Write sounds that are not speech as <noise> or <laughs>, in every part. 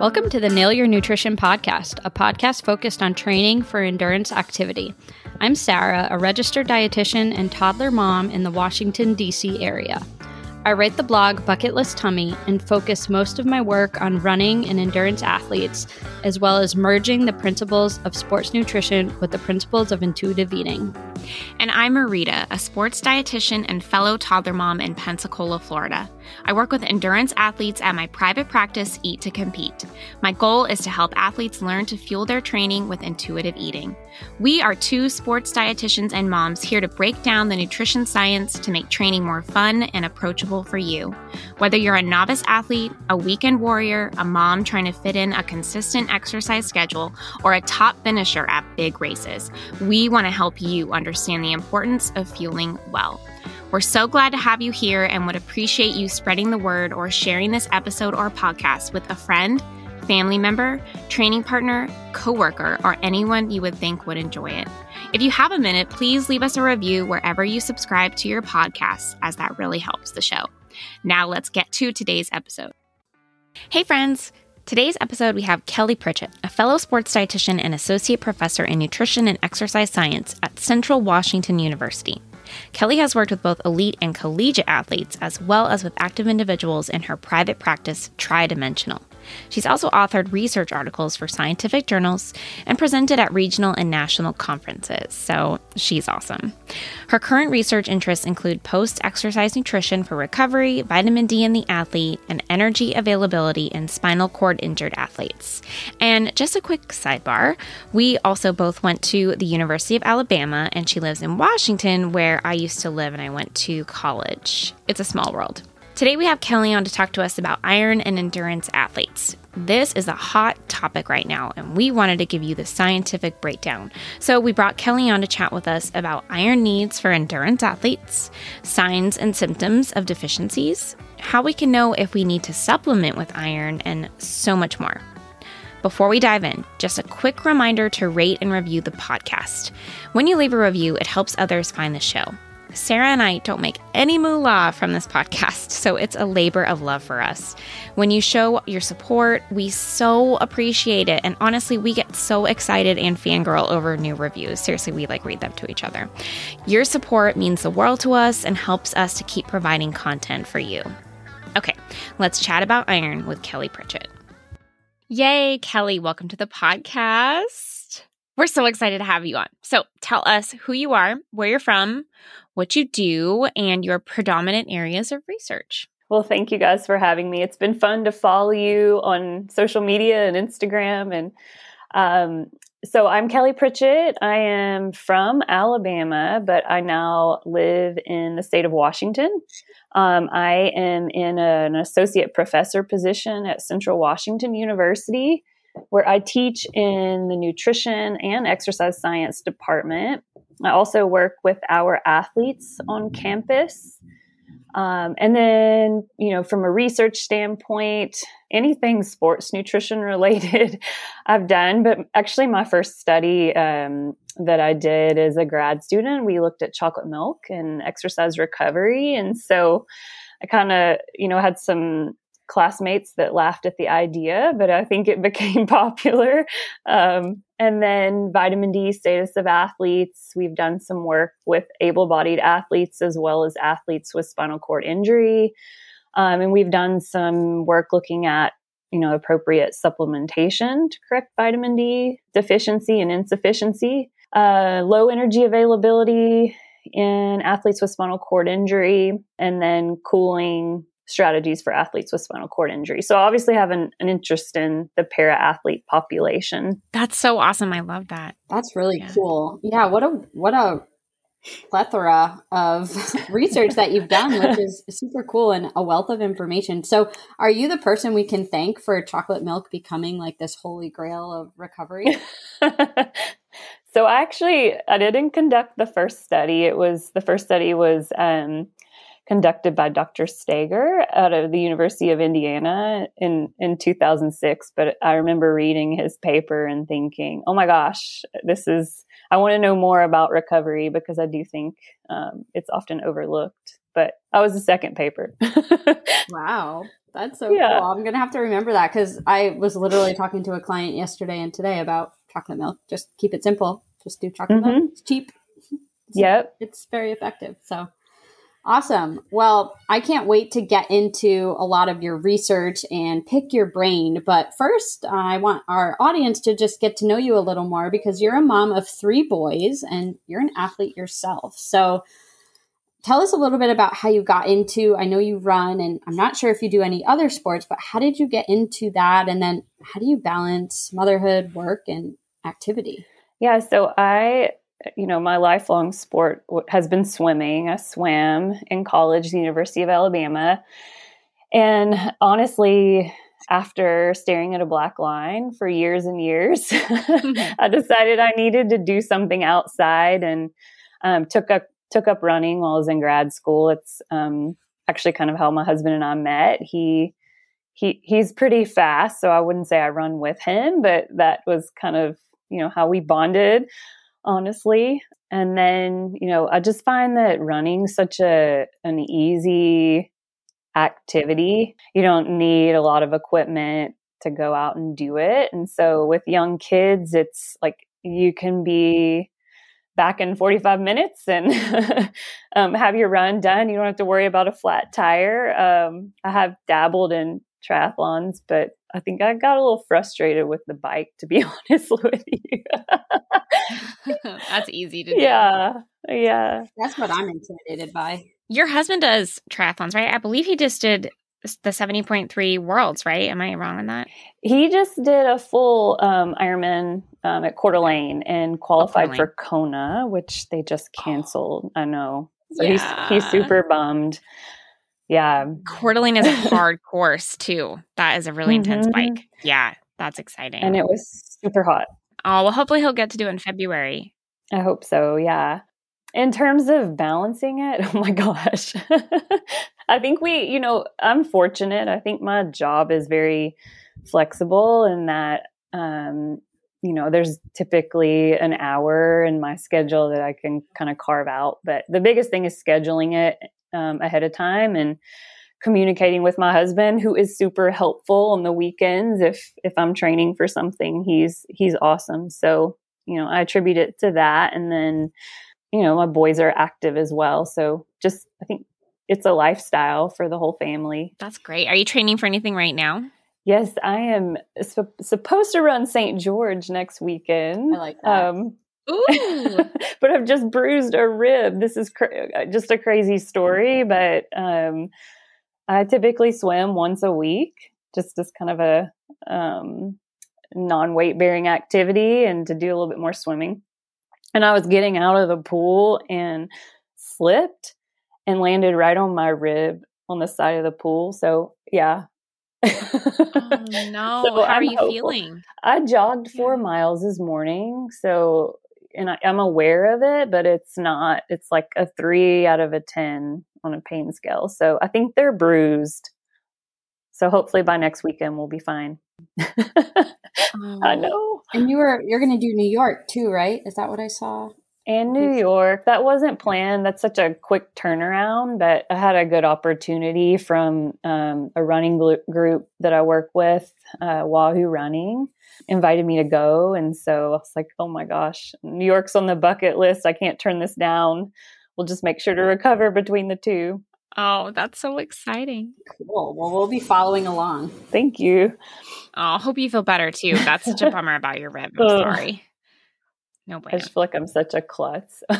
Welcome to the Nail Your Nutrition podcast, a podcast focused on training for endurance activity. I'm Sarah, a registered dietitian and toddler mom in the Washington, D.C. area. I write the blog Bucket List Tummy and focus most of my work on running and endurance athletes, as well as merging the principles of sports nutrition with the principles of intuitive eating. And I'm Marita, a sports dietitian and fellow toddler mom in Pensacola, Florida. I work with endurance athletes at my private practice, Eat to Compete. My goal is to help athletes learn to fuel their training with intuitive eating. We are two sports dietitians and moms here to break down the nutrition science to make training more fun and approachable for you. Whether you're a novice athlete, a weekend warrior, a mom trying to fit in a consistent exercise schedule, or a top finisher at big races, we want to help you understand the importance of fueling well. We're so glad to have you here and would appreciate you spreading the word or sharing this episode or podcast with a friend, family member, training partner, coworker, or anyone you would think would enjoy it. If you have a minute, please leave us a review wherever you subscribe to your podcast, as that really helps the show. Now let's get to today's episode. Hey, friends! Today's episode, we have Kelly Pritchett, a fellow sports dietitian and associate professor in nutrition and exercise science at Central Washington University. Kelly has worked with both elite and collegiate athletes, as well as with active individuals in her private practice, Tridimensional. She's also authored research articles for scientific journals and presented at regional and national conferences, so she's awesome. Her current research interests include post exercise nutrition for recovery, vitamin D in the athlete, and energy availability in spinal cord injured athletes. And just a quick sidebar we also both went to the University of Alabama, and she lives in Washington, where I used to live and I went to college. It's a small world. Today we have Kelly on to talk to us about iron and endurance athletes. This is a hot topic right now, and we wanted to give you the scientific breakdown. So we brought Kelly on to chat with us about iron needs for endurance athletes, signs and symptoms of deficiencies, how we can know if we need to supplement with iron, and so much more. Before we dive in, just a quick reminder to rate and review the podcast. When you leave a review, it helps others find the show. Sarah and I don't make any moolah from this podcast, <laughs> so it's a labor of love for us. When you show your support, we so appreciate it. And honestly, we get so excited and fangirl over new reviews. Seriously, we like read them to each other. Your support means the world to us and helps us to keep providing content for you. Okay, let's chat about iron with Kelly Pritchett. Yay, Kelly, welcome to the podcast. We're so excited to have you on. So tell us who you are, where you're from, what you do, and your predominant areas of research. Well, thank you guys for having me. It's been fun to follow you on social media and Instagram. And um, so I'm Kelly Pritchett. I am from Alabama, but I now live in the state of Washington. Um, I am in a, an associate professor position at Central Washington University, where I teach in the nutrition and exercise science department. I also work with our athletes on campus. Um, and then, you know, from a research standpoint, anything sports nutrition <laughs> related, I've done. But actually, my first study um, that I did as a grad student, we looked at chocolate milk and exercise recovery. And so I kind of, you know, had some classmates that laughed at the idea, but I think it <laughs> became popular. Um, and then vitamin D status of athletes. We've done some work with able bodied athletes as well as athletes with spinal cord injury. Um, and we've done some work looking at you know appropriate supplementation to correct vitamin D deficiency and insufficiency, uh, low energy availability in athletes with spinal cord injury, and then cooling strategies for athletes with spinal cord injury. So obviously have an, an interest in the para athlete population. That's so awesome. I love that. That's really yeah. cool. Yeah, what a what a plethora of <laughs> research that you've done, which is super cool and a wealth of information. So, are you the person we can thank for chocolate milk becoming like this holy grail of recovery? <laughs> so, I actually, I didn't conduct the first study. It was the first study was um, conducted by Dr. Stager out of the University of Indiana in, in 2006. But I remember reading his paper and thinking, oh my gosh, this is, I want to know more about recovery because I do think um, it's often overlooked. but I was the second paper. <laughs> wow. That's so yeah. cool. I'm going to have to remember that because I was literally talking to a client yesterday and today about chocolate milk. Just keep it simple. Just do chocolate mm-hmm. milk. It's cheap. <laughs> It's, yep. It's very effective. So awesome. Well, I can't wait to get into a lot of your research and pick your brain. But first, I want our audience to just get to know you a little more because you're a mom of three boys and you're an athlete yourself. So, tell us a little bit about how you got into i know you run and i'm not sure if you do any other sports but how did you get into that and then how do you balance motherhood work and activity yeah so i you know my lifelong sport has been swimming i swam in college the university of alabama and honestly after staring at a black line for years and years <laughs> i decided i needed to do something outside and um, took a took up running while I was in grad school. It's um, actually kind of how my husband and I met. He he he's pretty fast, so I wouldn't say I run with him, but that was kind of you know how we bonded, honestly. And then you know I just find that running such a an easy activity. You don't need a lot of equipment to go out and do it. And so with young kids, it's like you can be back in 45 minutes and <laughs> um, have your run done. You don't have to worry about a flat tire. Um, I have dabbled in triathlons, but I think I got a little frustrated with the bike, to be <laughs> honest with you. <laughs> That's easy to do. Yeah. Yeah. That's what I'm intimidated by. Your husband does triathlons, right? I believe he just did the 70.3 worlds, right? Am I wrong on that? He just did a full um, Ironman um, at Coeur d'Alene and qualified oh, for Kona, which they just canceled. Oh. I know. So yeah. he's, he's super bummed. Yeah. Coeur d'Alene is a hard <laughs> course too. That is a really mm-hmm. intense bike. Yeah. That's exciting. And it was super hot. Oh, well, hopefully he'll get to do it in February. I hope so. Yeah. In terms of balancing it, <laughs> oh my gosh. <laughs> I think we, you know, I'm fortunate. I think my job is very flexible in that, um, you know, there's typically an hour in my schedule that I can kind of carve out. But the biggest thing is scheduling it um, ahead of time and communicating with my husband, who is super helpful on the weekends. If if I'm training for something, he's he's awesome. So you know, I attribute it to that, and then you know, my boys are active as well. So just I think it's a lifestyle for the whole family. That's great. Are you training for anything right now? Yes, I am su- supposed to run St. George next weekend. I like that. Um, <laughs> but I've just bruised a rib. This is uh, just a crazy story, but um, I typically swim once a week, just as kind of a um, non weight bearing activity and to do a little bit more swimming. And I was getting out of the pool and slipped and landed right on my rib on the side of the pool. So, yeah. Oh, <laughs> no. So How I'm are you hopeful. feeling? I jogged four yeah. miles this morning. So, and I, I'm aware of it, but it's not, it's like a three out of a 10 on a pain scale. So I think they're bruised. So hopefully by next weekend we'll be fine. <laughs> oh. I know. And you were you're going to do New York too, right? Is that what I saw? And New York. That wasn't planned. That's such a quick turnaround, but I had a good opportunity from um, a running group that I work with, uh, Wahoo Running, invited me to go. And so I was like, oh my gosh, New York's on the bucket list. I can't turn this down. We'll just make sure to recover between the two. Oh, that's so exciting. Cool. Well, we'll be following along. Thank you. Oh, hope you feel better too. That's such a <laughs> bummer about your rib. I'm sorry. No way. I just feel like I'm such a klutz. <laughs>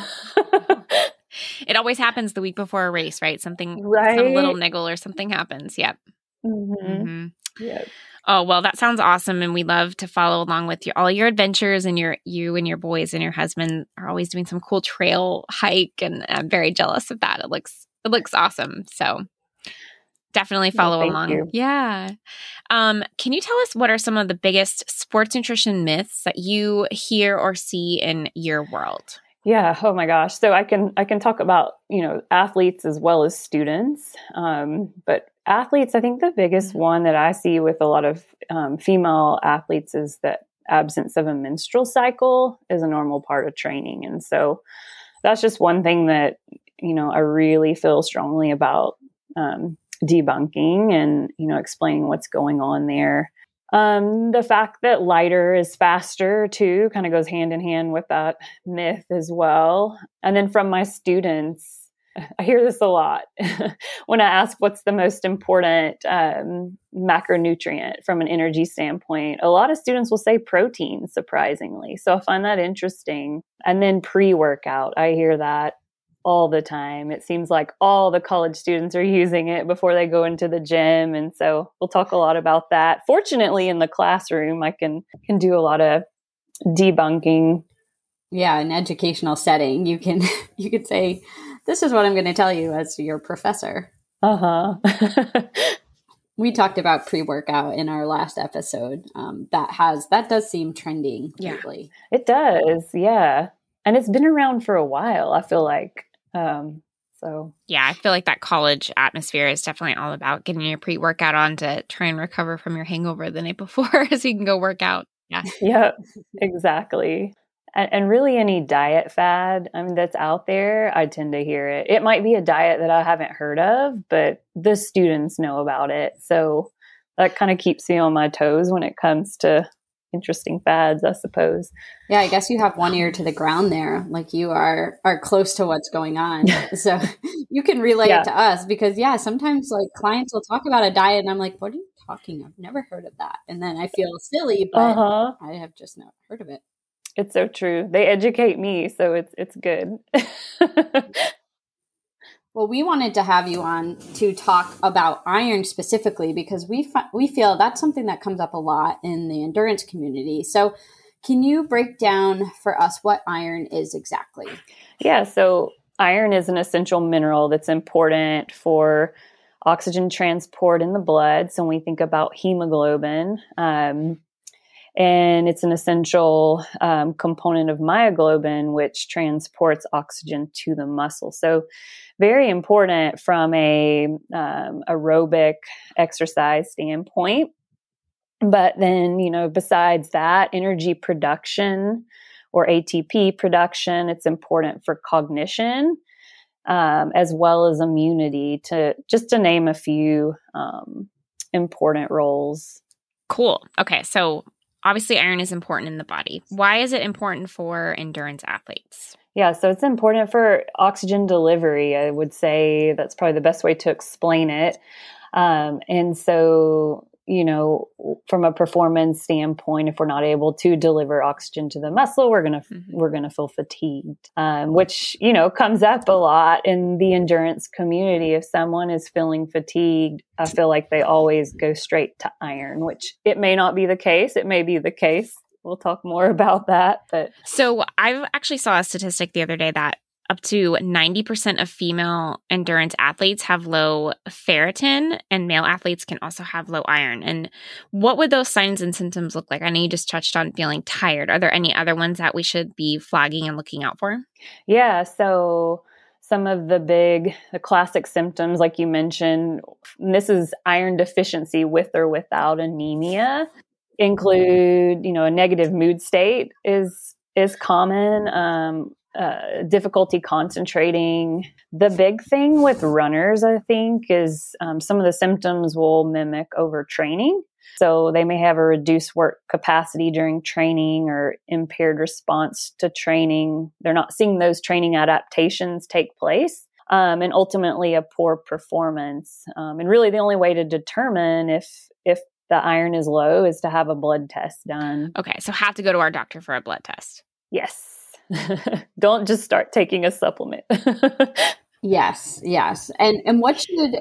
it always happens the week before a race, right? Something, right? some little niggle or something happens. Yep. Mm-hmm. Mm-hmm. Yep. Oh well, that sounds awesome, and we love to follow along with your, all your adventures. And your you and your boys and your husband are always doing some cool trail hike, and I'm very jealous of that. It looks it looks awesome. So definitely follow well, along. You. Yeah. Um, can you tell us what are some of the biggest sports nutrition myths that you hear or see in your world? Yeah. Oh my gosh. So I can I can talk about you know athletes as well as students, um, but athletes. I think the biggest mm-hmm. one that I see with a lot of um, female athletes is that absence of a menstrual cycle is a normal part of training, and so that's just one thing that you know, I really feel strongly about um, debunking and, you know, explaining what's going on there. Um, the fact that lighter is faster too kind of goes hand in hand with that myth as well. And then from my students, <laughs> I hear this a lot <laughs> when I ask what's the most important um, macronutrient from an energy standpoint. A lot of students will say protein, surprisingly. So I find that interesting. And then pre workout, I hear that all the time. It seems like all the college students are using it before they go into the gym. And so we'll talk a lot about that. Fortunately, in the classroom, I can, can do a lot of debunking. Yeah, an educational setting, you can <laughs> you could say this is what I'm going to tell you as your professor. Uh huh. <laughs> we talked about pre-workout in our last episode. Um, that has that does seem trending yeah. lately. It does, yeah, and it's been around for a while. I feel like. Um, so yeah, I feel like that college atmosphere is definitely all about getting your pre-workout on to try and recover from your hangover the night <laughs> before, so you can go work out. Yeah. <laughs> Yep. Exactly and, and really any diet fad I mean, that's out there, I tend to hear it. It might be a diet that I haven't heard of, but the students know about it. So that kind of keeps me on my toes when it comes to interesting fads, I suppose. Yeah, I guess you have one ear to the ground there. Like you are are close to what's going on. <laughs> so you can relate yeah. to us because yeah, sometimes like clients will talk about a diet and I'm like, what are you talking? I've never heard of that. And then I feel silly, but uh-huh. I have just never heard of it. It's so true. They educate me, so it's it's good. <laughs> well, we wanted to have you on to talk about iron specifically because we fi- we feel that's something that comes up a lot in the endurance community. So, can you break down for us what iron is exactly? Yeah, so iron is an essential mineral that's important for oxygen transport in the blood. So when we think about hemoglobin, um, and it's an essential um, component of myoglobin, which transports oxygen to the muscle. So, very important from a um, aerobic exercise standpoint. But then, you know, besides that, energy production or ATP production, it's important for cognition um, as well as immunity. To just to name a few um, important roles. Cool. Okay, so obviously iron is important in the body. Why is it important for endurance athletes? Yeah, so it's important for oxygen delivery. I would say that's probably the best way to explain it. Um, and so, you know, from a performance standpoint, if we're not able to deliver oxygen to the muscle, we're gonna mm-hmm. we're gonna feel fatigued, um, which you know comes up a lot in the endurance community. If someone is feeling fatigued, I feel like they always go straight to iron, which it may not be the case. It may be the case. We'll talk more <laughs> about that. But so I actually saw a statistic the other day that up to 90% of female endurance athletes have low ferritin and male athletes can also have low iron. And what would those signs and symptoms look like? I know you just touched on feeling tired. Are there any other ones that we should be flagging and looking out for? Yeah, so some of the big the classic symptoms like you mentioned, this is iron deficiency with or without anemia include, you know, a negative mood state is is common. Um, uh, difficulty concentrating. The big thing with runners, I think, is um, some of the symptoms will mimic overtraining. So they may have a reduced work capacity during training or impaired response to training. They're not seeing those training adaptations take place. Um, and ultimately a poor performance. Um, and really, the only way to determine if if the iron is low is to have a blood test done. Okay, so have to go to our doctor for a blood test. Yes. <laughs> Don't just start taking a supplement. <laughs> yes, yes. And and what should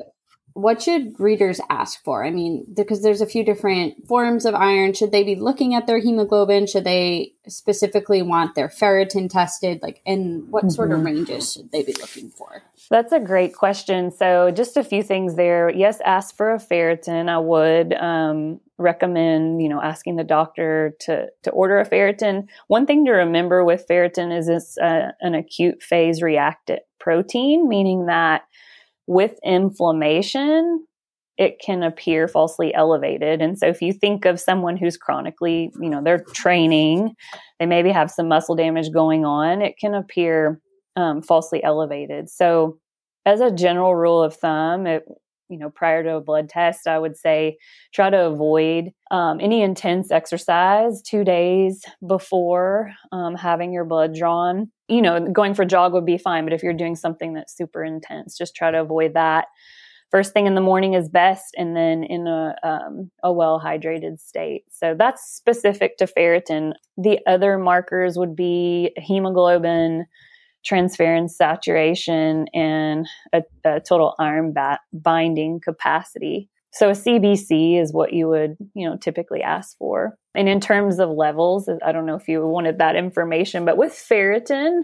what should readers ask for? I mean, because there's a few different forms of iron. Should they be looking at their hemoglobin? Should they specifically want their ferritin tested? Like, and what mm-hmm. sort of mm-hmm. ranges should they be looking for? That's a great question. So, just a few things there. Yes, ask for a ferritin. I would um, recommend, you know, asking the doctor to to order a ferritin. One thing to remember with ferritin is it's uh, an acute phase reactant protein, meaning that with inflammation, it can appear falsely elevated. And so if you think of someone who's chronically, you know, they're training, they maybe have some muscle damage going on, it can appear um, falsely elevated. So, as a general rule of thumb, it, you know, prior to a blood test, I would say try to avoid um, any intense exercise two days before um, having your blood drawn. You know, going for a jog would be fine, but if you're doing something that's super intense, just try to avoid that. First thing in the morning is best and then in a, um, a well hydrated state. So that's specific to ferritin. The other markers would be hemoglobin transferrin saturation and a, a total iron bat- binding capacity so a cbc is what you would you know typically ask for and in terms of levels i don't know if you wanted that information but with ferritin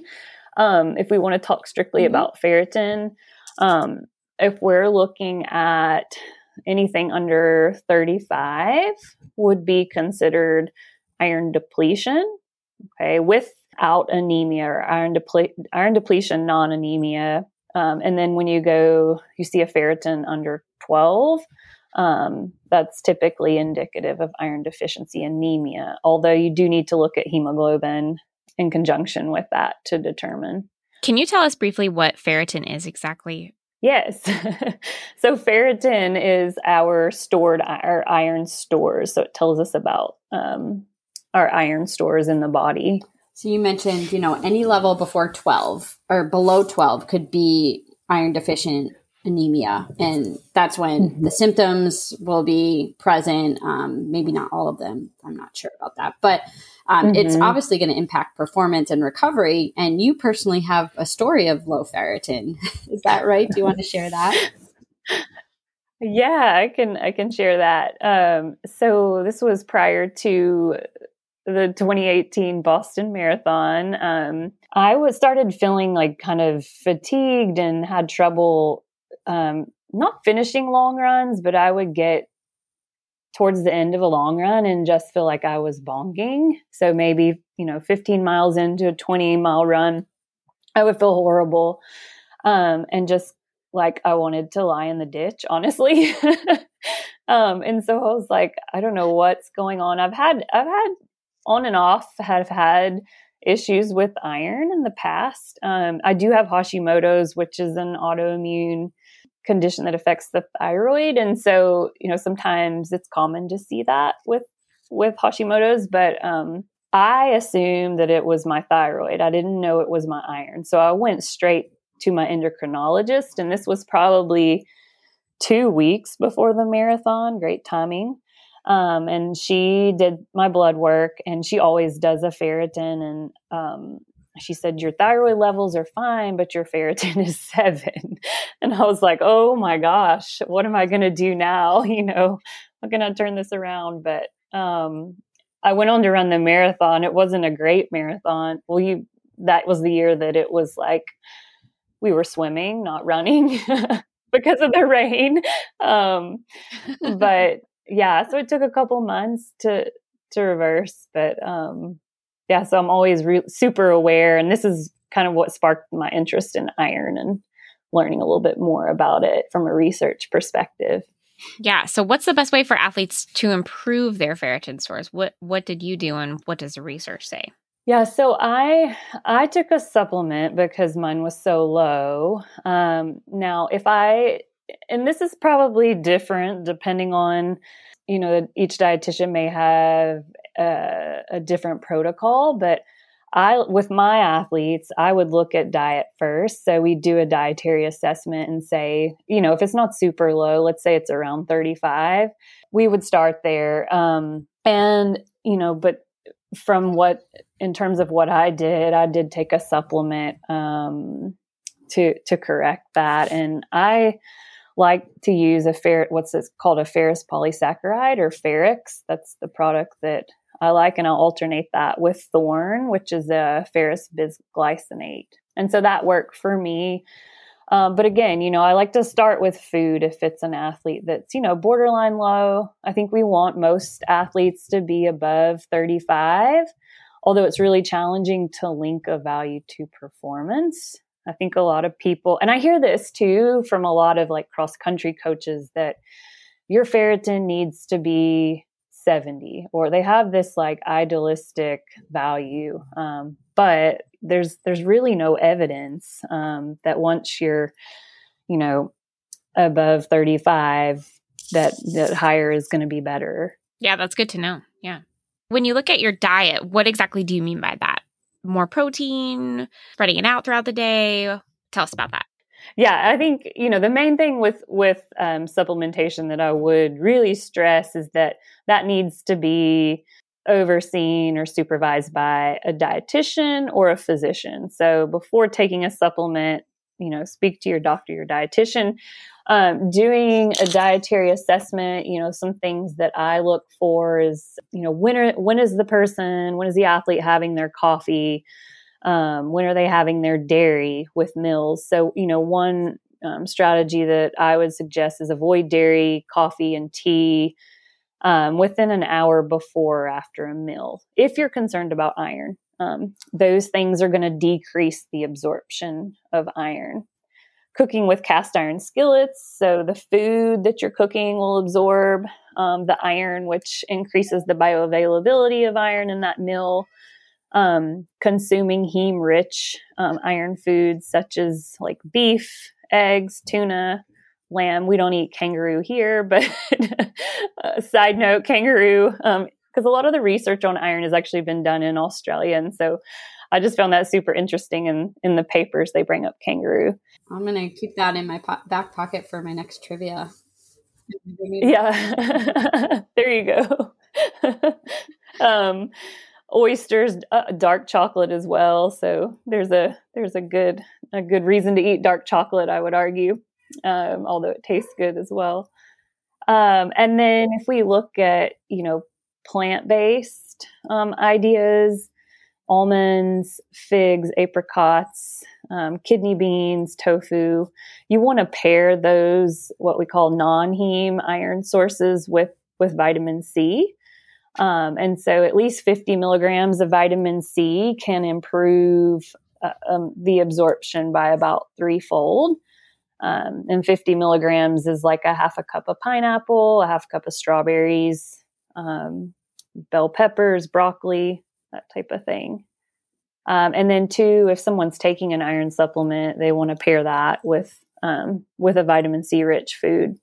um, if we want to talk strictly mm-hmm. about ferritin um, if we're looking at anything under 35 would be considered iron depletion okay without anemia or iron, deple- iron depletion non-anemia um, and then when you go you see a ferritin under 12 um, that's typically indicative of iron deficiency anemia although you do need to look at hemoglobin in conjunction with that to determine can you tell us briefly what ferritin is exactly Yes. <laughs> so ferritin is our stored our iron stores. So it tells us about um, our iron stores in the body. So you mentioned, you know, any level before 12 or below 12 could be iron deficient anemia. And that's when mm-hmm. the symptoms will be present. Um, maybe not all of them. I'm not sure about that. But um, mm-hmm. it's obviously going to impact performance and recovery. And you personally have a story of low ferritin. <laughs> Is that right? Do you want to share that? <laughs> Yeah, I can. I can share that. Um, so this was prior to the 2018 Boston Marathon. Um, I was started feeling like kind of fatigued and had trouble um, not finishing long runs, but I would get towards the end of a long run and just feel like I was bonking. So maybe, you know, 15 miles into a 20 mile run, I would feel horrible. Um, and just like I wanted to lie in the ditch, honestly. <laughs> um, and so I was like, I don't know what's going on. I've had, I've had on and off, have had issues with iron in the past. Um, I do have Hashimoto's, which is an autoimmune condition that affects the thyroid. And so you know sometimes it's common to see that with with hashimoto's but um i assumed that it was my thyroid. I didn't know it was my iron. So i went straight to my endocrinologist and this was probably two weeks before the marathon. Great timing. Um, and she did my blood work and she always does a ferritin and um, she said your thyroid levels are fine but your ferritin <laughs> is seven. And i was like oh my gosh what am i going to do now? <laughs> You know i'm going to turn this around? But um, i went on to run the marathon. It wasn't a great marathon. Well you that was the year that it was like we were swimming not running <laughs> because of the rain. Um, but yeah so it took a couple months to to reverse but um yeah, so I'm always re- super aware. And this is kind of what sparked my interest in iron and learning a little bit more about it from a research perspective. Yeah. So, what's the best way for athletes to improve their ferritin stores? What What did you do, and what does the research say? Yeah, so I I took a supplement because mine was so low. Um, now, if I and this is probably different depending on you know each dietitian may have a, a different protocol, but I, with my athletes, I would look at diet first. So we do a dietary assessment and say, you know, if it's not super low, let's say it's around 35, we would start there. Um, and, you know, but from what, in terms of what I did, I did take a supplement um, to, to correct that. And I, like to use a fair what's called a ferrous polysaccharide or Ferrex that's the product that I like, and I'll alternate that with Thorne, which is a ferrous bisglycinate. And so that worked for me. Um, but again, you know, I like to start with food if it's an athlete that's, you know, borderline low. I think we want most athletes to be above 35, although it's really challenging to link a value to performance. I think a lot of people, and I hear this too from a lot of like cross country coaches that your ferritin needs to be 70 or they have this like idealistic value um, but there's there's really no evidence um, that once you're, you know, above 35, that that higher is going to be better. Yeah, that's good to know. Yeah. When you look at your diet, what exactly do you mean by that? More protein, spreading it out throughout the day. Tell us about that. Yeah, I think you know the main thing with with um, supplementation that I would really stress is that that needs to be overseen or supervised by a dietitian or a physician. So before taking a supplement, you know, speak to your doctor, your dietitian. Um, doing a dietary assessment, you know, some things that I look for is, you know, when are, when is the person, when is the athlete having their coffee? Um, when are they having their dairy with meals? So, you know, one um, strategy that I would suggest is avoid dairy, coffee, and tea um, within an hour before or after a meal if you're concerned about iron. Um, those things are going to decrease the absorption of iron. Cooking with cast iron skillets, so the food that you're cooking will absorb um, the iron, which increases the bioavailability of iron in that meal. Um, consuming heme rich um, iron foods such as like beef, eggs, tuna, lamb. We don't eat kangaroo here, <laughs> but uh, side note, kangaroo, because um, a lot of the research on iron has actually been done in Australia, and so I just found that super interesting. And in, in the papers, they bring up kangaroo. I'm gonna keep that in my po- back pocket for my next trivia. Yeah, <laughs> there you go. <laughs> um, oysters, uh, dark chocolate as well. So there's a there's a good a good reason to eat dark chocolate. I would argue um, although it tastes good as well. Um, and then if we look at, you know, plant based um, ideas, almonds, figs, apricots, um, kidney beans, tofu, you want to pair those, what we call non heme iron sources, with, with vitamin C. Um, and so at least 50 milligrams of vitamin C can improve uh, um, the absorption by about threefold. Um, and 50 milligrams is like a half a cup of pineapple, a half cup of strawberries, um, bell peppers, broccoli, that type of thing. Um, and then two, if someone's taking an iron supplement, they want to pair that with um, with a vitamin C rich food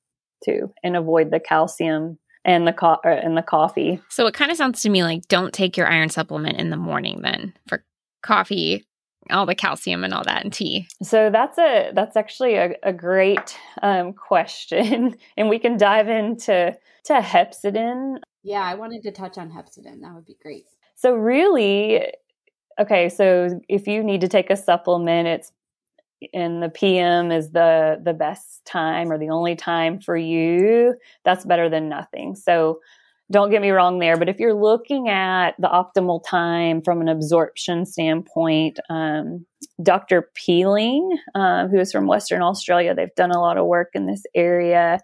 too, and avoid the calcium and the co- uh, and the coffee. So it kind of sounds to me like don't take your iron supplement in the morning then for coffee all the calcium and all that in tea? So that's a that's actually a, a great um, question, <laughs> and we can dive into to hepcidin. Yeah, I wanted to touch on hepcidin. That would be great. So really, okay. So if you need to take a supplement, it's in the PM is the the best time or the only time for you. That's better than nothing. So don't get me wrong there, but if you're looking at the optimal time from an absorption standpoint, um, Dr. Peeling, uh, who is from Western Australia, they've done a lot of work in this area.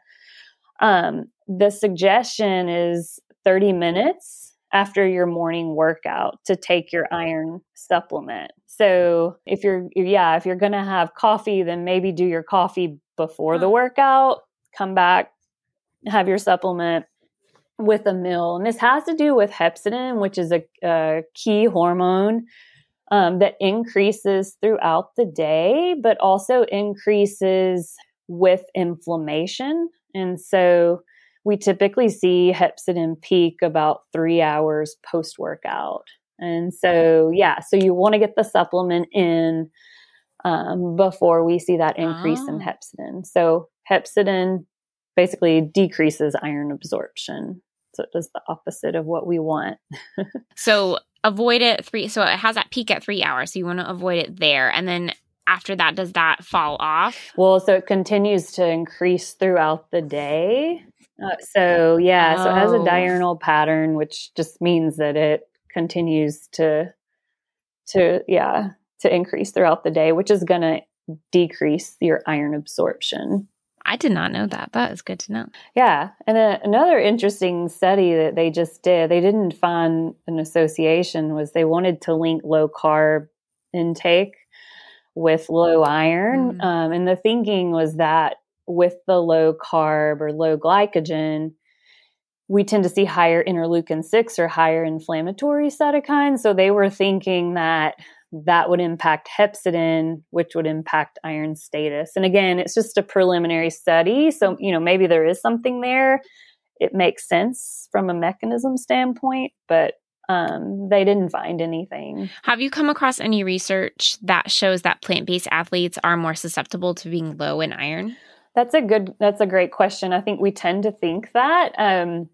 Um, the suggestion is 30 minutes after your morning workout to take your iron supplement. So if you're, yeah, if you're going to have coffee, then maybe do your coffee before the workout, come back, have your supplement with a meal. And this has to do with hepcidin, which is a, a key hormone um, that increases throughout the day, but also increases with inflammation. And so we typically see hepcidin peak about three hours post workout. And so, yeah, so you want to get the supplement in um, before we see that increase oh. in hepcidin. So, hepcidin basically decreases iron absorption. So it does the opposite of what we want. <laughs> so avoid it three. So it has that peak at three hours. So you want to avoid it there. And then after that, does that fall off? Well, so it continues to increase throughout the day. Uh, so yeah, oh. so it has a oh. diurnal pattern, which just means that it continues to, to yeah, to increase throughout the day, which is going to decrease your iron absorption. I did not know that. That is good to know. Yeah. And a, another interesting study that they just did, they didn't find an association, was they wanted to link low carb intake with low iron. Mm. Um, and the thinking was that with the low carb or low glycogen, we tend to see higher interleukin 6 or higher inflammatory cytokines. So they were thinking that that would impact hepcidin, which would impact iron status. And again, it's just a preliminary study. So, you know, maybe there is something there. It makes sense from a mechanism standpoint, but um, they didn't find anything. Have you come across any research that shows that plant based athletes are more susceptible to being low in iron? That's a good, that's a great question. I think we tend to think that. Um,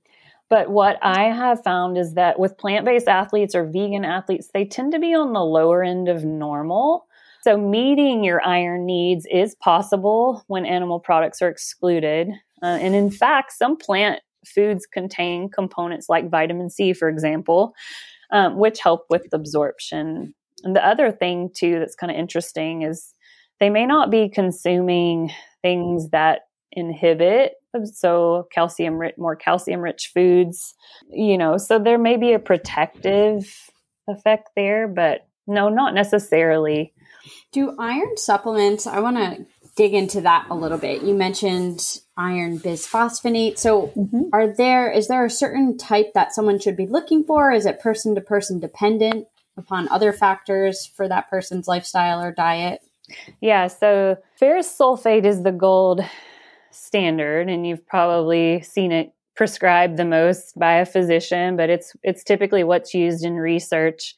but what I have found is that with plant based athletes or vegan athletes, they tend to be on the lower end of normal. So, meeting your iron needs is possible when animal products are excluded. Uh, and in fact, some plant foods contain components like vitamin C, for example, um, which help with absorption. And the other thing, too, that's kind of interesting is they may not be consuming things that inhibit so calcium rich more calcium rich foods you know so there may be a protective effect there but no not necessarily. Do iron supplements i want to dig into that a little bit. You mentioned iron bisphosphonate so mm-hmm. are there is there a certain type that someone should be looking for? Is it person to person dependent upon other factors for that person's lifestyle or diet yeah so ferrous sulfate is the gold standard and you've probably seen it prescribed the most by a physician but it's it's typically what's used in research.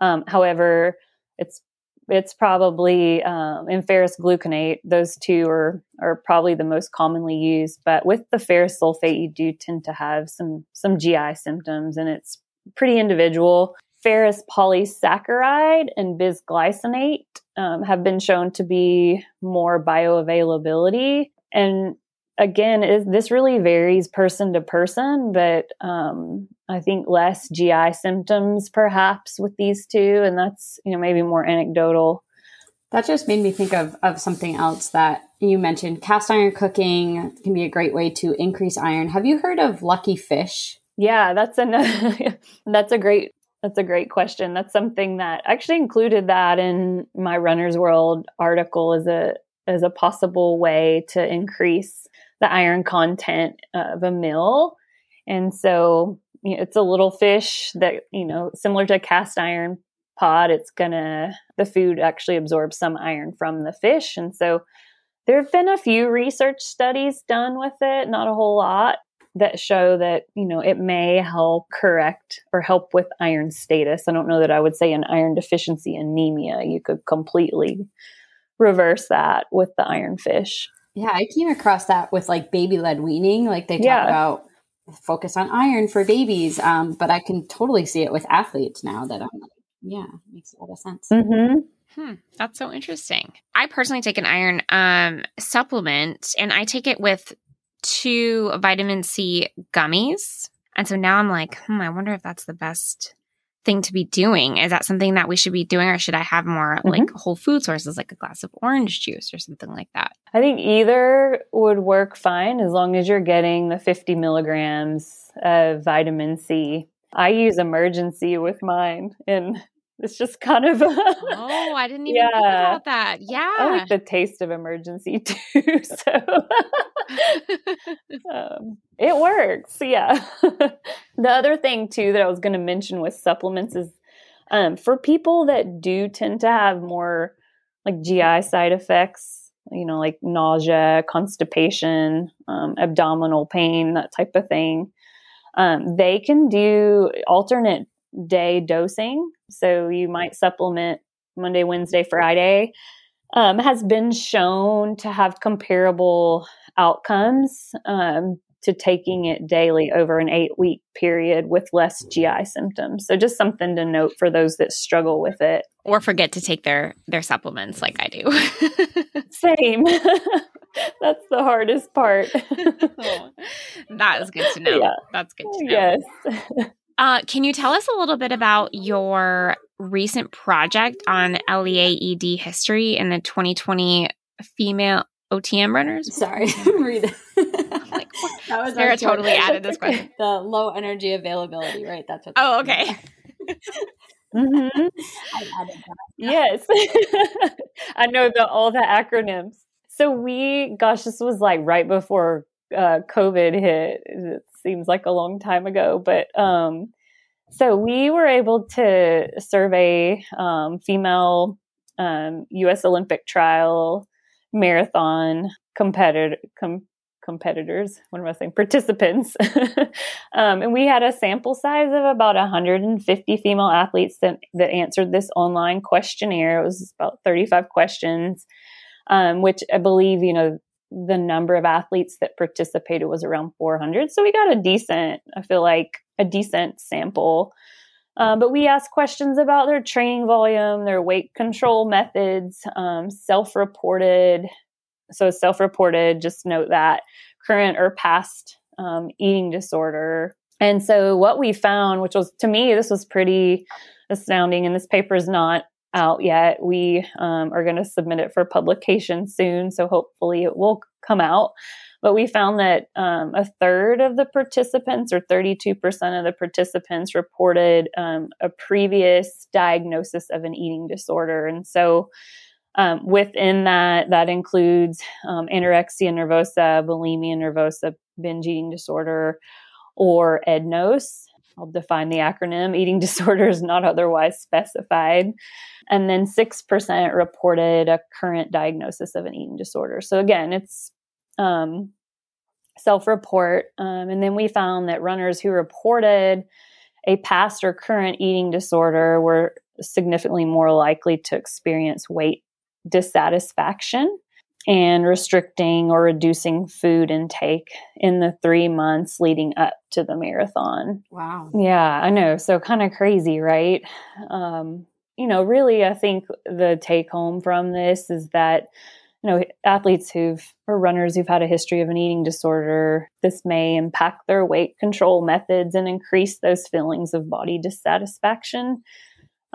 Um, however it's it's probably um, in ferrous gluconate those two are are probably the most commonly used but with the ferrous sulfate you do tend to have some some gi symptoms and it's pretty individual ferrous polysaccharide and bisglycinate um, have been shown to be more bioavailability and again, is this really varies person to person, but um, I think less GI symptoms perhaps with these two, and that's you know maybe more anecdotal. That just made me think of of something else that you mentioned. Cast iron cooking can be a great way to increase iron. Have you heard of lucky fish? Yeah, that's a <laughs> that's a great that's a great question. That's something that I actually included that in my Runner's World article as a as a possible way to increase the iron content of a meal. And so you know, it's a little fish that, you know, similar to a cast iron pot, it's gonna, the food actually absorbs some iron from the fish. And so there have been a few research studies done with it, not a whole lot, that show that, you know, it may help correct or help with iron status. I don't know that I would say an iron deficiency anemia. You could completely reverse that with the iron fish. Yeah, I came across that with like baby led weaning. Like they talk yeah. about focus on iron for babies. Um, but I can totally see it with athletes now that I'm like, yeah, makes a lot of sense. Mm-hmm. Hmm, that's so interesting. I personally take an iron um, supplement and I take it with two vitamin C gummies. And so now I'm like, hmm, I wonder if that's the best thing to be doing? Is that something that we should be doing, or should I have more mm-hmm. like whole food sources, like a glass of orange juice or something like that? I think either would work fine as long as you're getting the 50 milligrams of vitamin C. I use Emergen-C with mine, and it's just kind of oh, I didn't <laughs> even yeah. think about that. Yeah, I like the taste of Emergen-C <laughs> too. So <laughs> um, it works. Yeah. the other thing too that I was going to mention with supplements is um, for people that do tend to have more like GI side effects, you know, like nausea, constipation, um, abdominal pain, that type of thing. Um, they can do alternate day dosing. So you might supplement Monday, Wednesday, Friday. Um, has been shown to have comparable outcomes um, to taking it daily over an eight week period with less GI symptoms. So just something to note for those that struggle with it. Or forget to take their their supplements like I do. <laughs> Same. <laughs> That's the hardest part. oh, <laughs> that is good to know. Yeah. That's good to know. Yes. Uh, can you tell us a little bit about your recent project on LEAED history in the 2020 female OTM runners? Sorry, <laughs> <laughs> Rita. like, <laughs> that was Sarah totally added this question. The low energy availability, right? That's what. Oh, okay. mm-hmm. Yes, I know the all the acronyms. So we, gosh, this was like right before uh, COVID hit. It seems like a long time ago, but um, So we were able to survey um, female um, U.S. Olympic trial marathon competitor com- competitors. What am I saying? Participants, <laughs> um, and we had a sample size of about 150 female athletes that that answered this online questionnaire. It was about 35 questions, um, which I believe you know the number of athletes that participated was around 400. So we got a decent, I feel like a decent sample. Uh, but we asked questions about their training volume, their weight control methods, um, self reported. So, self reported, just note that current or past um, eating disorder. And so, what we found, which was to me, this was pretty astounding, and this paper is not out yet. We um, are going to submit it for publication soon, so hopefully it will come out. But we found that um, a third of the participants, or 32% of the participants, reported um, a previous diagnosis of an eating disorder. And so um, within that, that includes um, anorexia nervosa, bulimia nervosa, binge eating disorder, or EDNOS. I'll define the acronym eating <laughs> disorders not otherwise specified. And then 6% reported a current diagnosis of an eating disorder. So, again, it's um, self report. Um, and then we found that runners who reported a past or current eating disorder were significantly more likely to experience weight dissatisfaction and restricting or reducing food intake in the three months leading up to the marathon. Wow. Yeah, I know. So kind of crazy, right? Um, you know, really, I think the take home from this is that, you know, athletes who've, or runners who've had a history of an eating disorder, this may impact their weight control methods and increase those feelings of body dissatisfaction.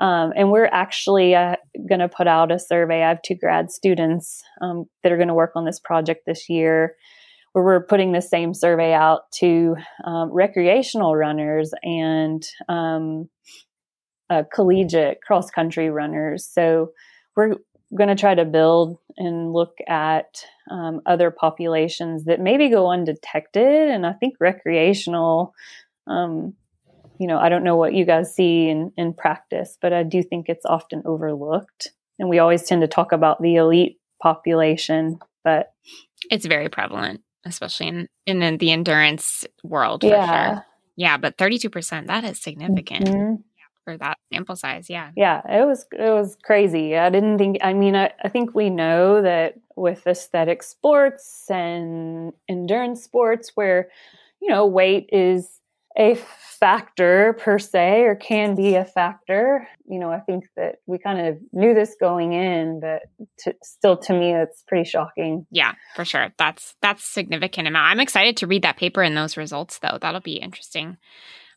Um, and we're actually uh, going to put out a survey. I have two grad students um, that are going to work on this project this year, where we're putting the same survey out to um, recreational runners and um, uh, collegiate cross country runners. So we're going to try to build and look at um, other populations that maybe go undetected. And I think recreational um, you know, I don't know what you guys see in, in practice, but I do think it's often overlooked. And we always tend to talk about the elite population, but it's very prevalent, especially in, in the endurance world. yeah. Sure. Yeah. But 32%, that is significant. Mm-hmm. For that sample size, yeah, yeah, it was it was crazy. I didn't think. I mean, I, I think we know that with aesthetic sports and endurance sports, where you know weight is a factor per se or can be a factor. You know, I think that we kind of knew this going in, but to, still to me it's pretty shocking. Yeah, for sure. That's that's significant amount. I'm excited to read that paper and those results though. That'll be interesting.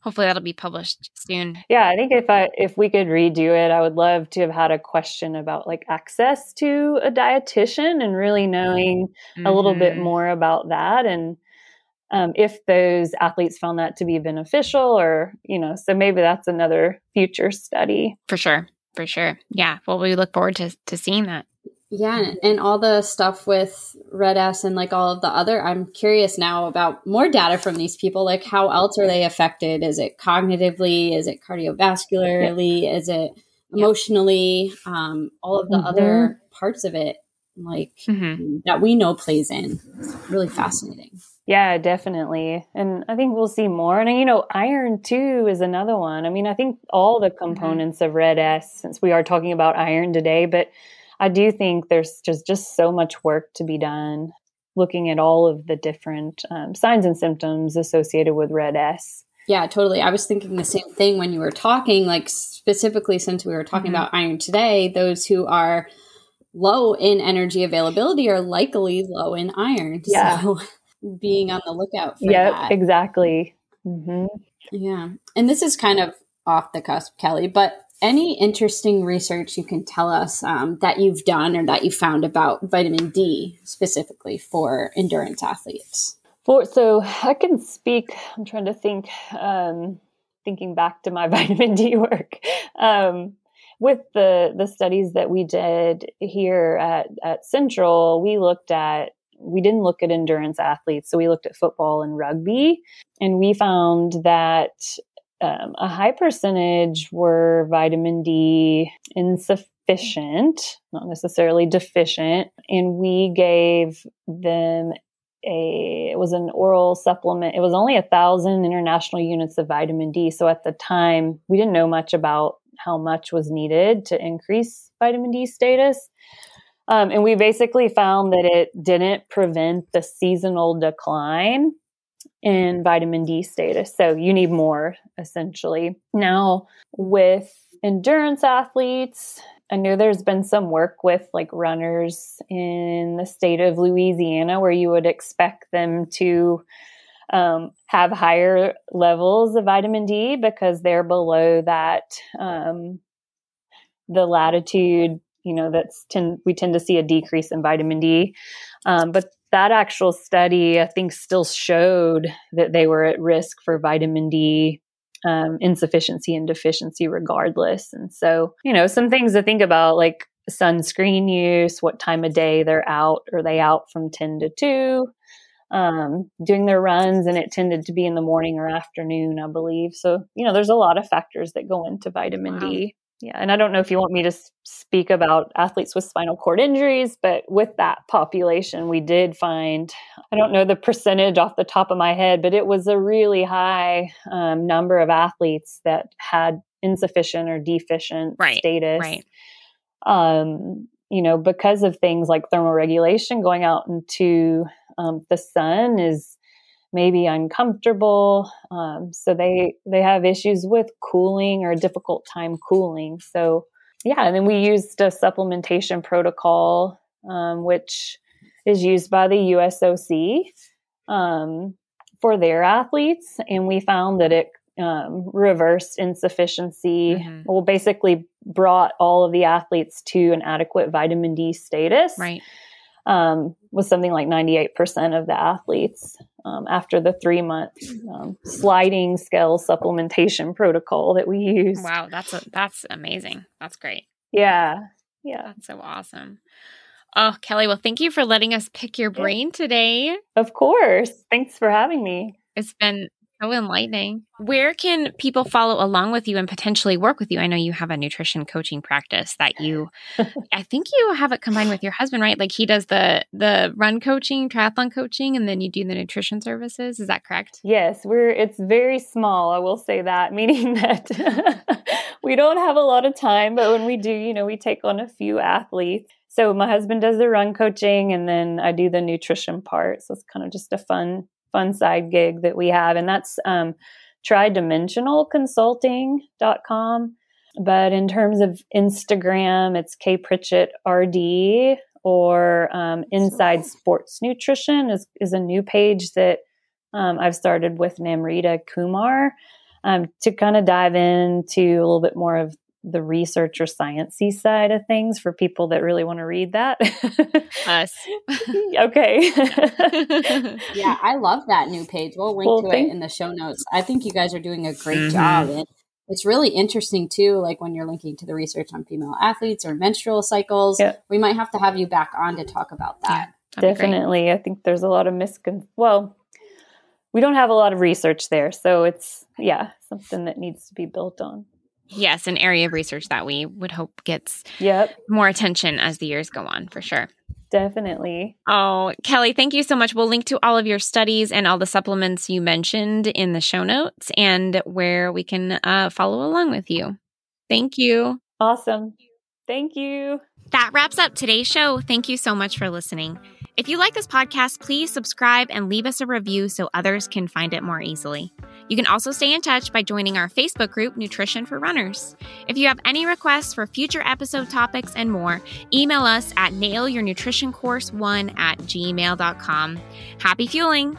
Hopefully that'll be published soon. Yeah, I think if I if we could redo it, I would love to have had a question about like access to a dietitian and really knowing mm-hmm. a little bit mm-hmm. more about that and um, if those athletes found that to be beneficial or you know so maybe that's another future study. For sure. For sure. Yeah. Well we look forward to, to seeing that. Yeah. And all the stuff with red-s and like all of the other i'm curious now about more data from these people. Like how else are they affected? Is it cognitively? Is it cardiovascularly? Yeah. is it emotionally? Um, all of the mm-hmm. other parts of it like mm-hmm. that we know plays in. It's really fascinating yeah, definitely. And I think we'll see more. And, you know, iron too is another one. I mean, I think all the mm-hmm. components mm-hmm. of Red-S, since we are talking about iron today, but I do think there's just, just so much work to be done looking at all of the different um, signs and symptoms associated with Red-S. Yeah, totally. I was thinking the same thing when you were talking, like specifically since we were talking mm-hmm. about iron today, those who are low in energy availability are likely low in iron. Yeah. So <laughs> being on the lookout for yep, that. exactly. Mm-hmm. Yeah. And this is kind of off the cusp, Kelly, but any interesting research you can tell us um, that you've done or that you found about vitamin D specifically for endurance athletes? For, so I can speak, I'm trying to think, um, thinking back to my <laughs> vitamin D work. Um, with the the studies that we did here at, at Central, we looked at we didn't look at endurance athletes. So we looked at football and rugby. And we found that um, a high percentage were vitamin D insufficient, not necessarily deficient. And we gave them a it was an oral supplement. It was only a thousand international units of vitamin D. So at the time, we didn't know much about how much was needed to increase vitamin D status. Um, and we basically found that it didn't prevent the seasonal decline in vitamin D status. So you need more essentially. Now, with endurance athletes, I know there's been some work with like runners in the state of Louisiana where you would expect them to um, have higher levels of vitamin D because they're below that um, the latitude. You know, that's tend, we tend to see a decrease in vitamin D, um, but that actual study I think still showed that they were at risk for vitamin D um, insufficiency and deficiency regardless. And so, you know, some things to think about like sunscreen use, what time of day they're out. Are they out from 10 to 2? Um, doing their runs, and it tended to be in the morning or afternoon, I believe. So, you know, there's a lot of factors that go into vitamin wow. D. Yeah, and I don't know if you want me to speak about athletes with spinal cord injuries, but with that population, we did find I don't know the percentage off the top of my head, but it was a really high um, number of athletes that had insufficient or deficient right, status. Right. Um, you know, because of things like thermoregulation, going out into um, the sun is maybe uncomfortable. Um, so they they have issues with cooling or a difficult time cooling. So yeah, and then we used a supplementation protocol, um, which is used by the USOC um, for their athletes, and we found that it um, reversed insufficiency. Mm-hmm. Well, basically brought all of the athletes to an adequate vitamin D status. Right um, was something like 98% of the athletes um, after the three month um, sliding scale supplementation protocol that we use. Wow, that's a, that's amazing. That's great. Yeah, yeah, that's so awesome. Oh, Kelly, well, thank you for letting us pick your brain today. Of course. Thanks for having me. It's been so enlightening. Where can people follow along with you and potentially work with you? I know you have a nutrition coaching practice that you <laughs> I think you have it combined with your husband, right? Like he does the the run coaching, triathlon coaching and then you do the nutrition services. Is that correct? Yes, we're it's very small, I will say that, <laughs> meaning that we don't have a lot of time, but when we do, you know, we take on a few athletes. So my husband does the run coaching and then I do the nutrition part. So it's kind of just a fun fun side gig that we have, and that's um, tridimensionalconsulting.com. But in terms of Instagram, it's K Pritchett RD or um, Inside Sports Nutrition is, is a new page that um, I've started with Namrita Kumar um, to kind of dive into a little bit more of the research or sciencey side of things for people that really want to read that. Us. <laughs> okay. <laughs> yeah, I love that new page. We'll link well, to it in the show notes. I think you guys are doing a great mm-hmm. job. And it's really interesting too, like when you're linking to the research on female athletes or menstrual cycles. Yep. We might have to have you back on to talk about that. Yeah, Definitely. I think there's a lot of miscon well, we don't have a lot of research there. So it's yeah, something that needs to be built on. Yes, an area of research that we would hope gets yep. more attention as the years go on, for sure. Definitely. Oh, Kelly, thank you so much. We'll link to all of your studies and all the supplements you mentioned in the show notes and where we can uh, follow along with you. Thank you. Awesome. Thank you. That wraps up today's show. Thank you so much for listening. If you like this podcast, please subscribe and leave us a review so others can find it more easily. You can also stay in touch by joining our Facebook group, Nutrition for Runners. If you have any requests for future episode topics and more, email us at nailyournutritioncourse1 at gmail.com. Happy fueling!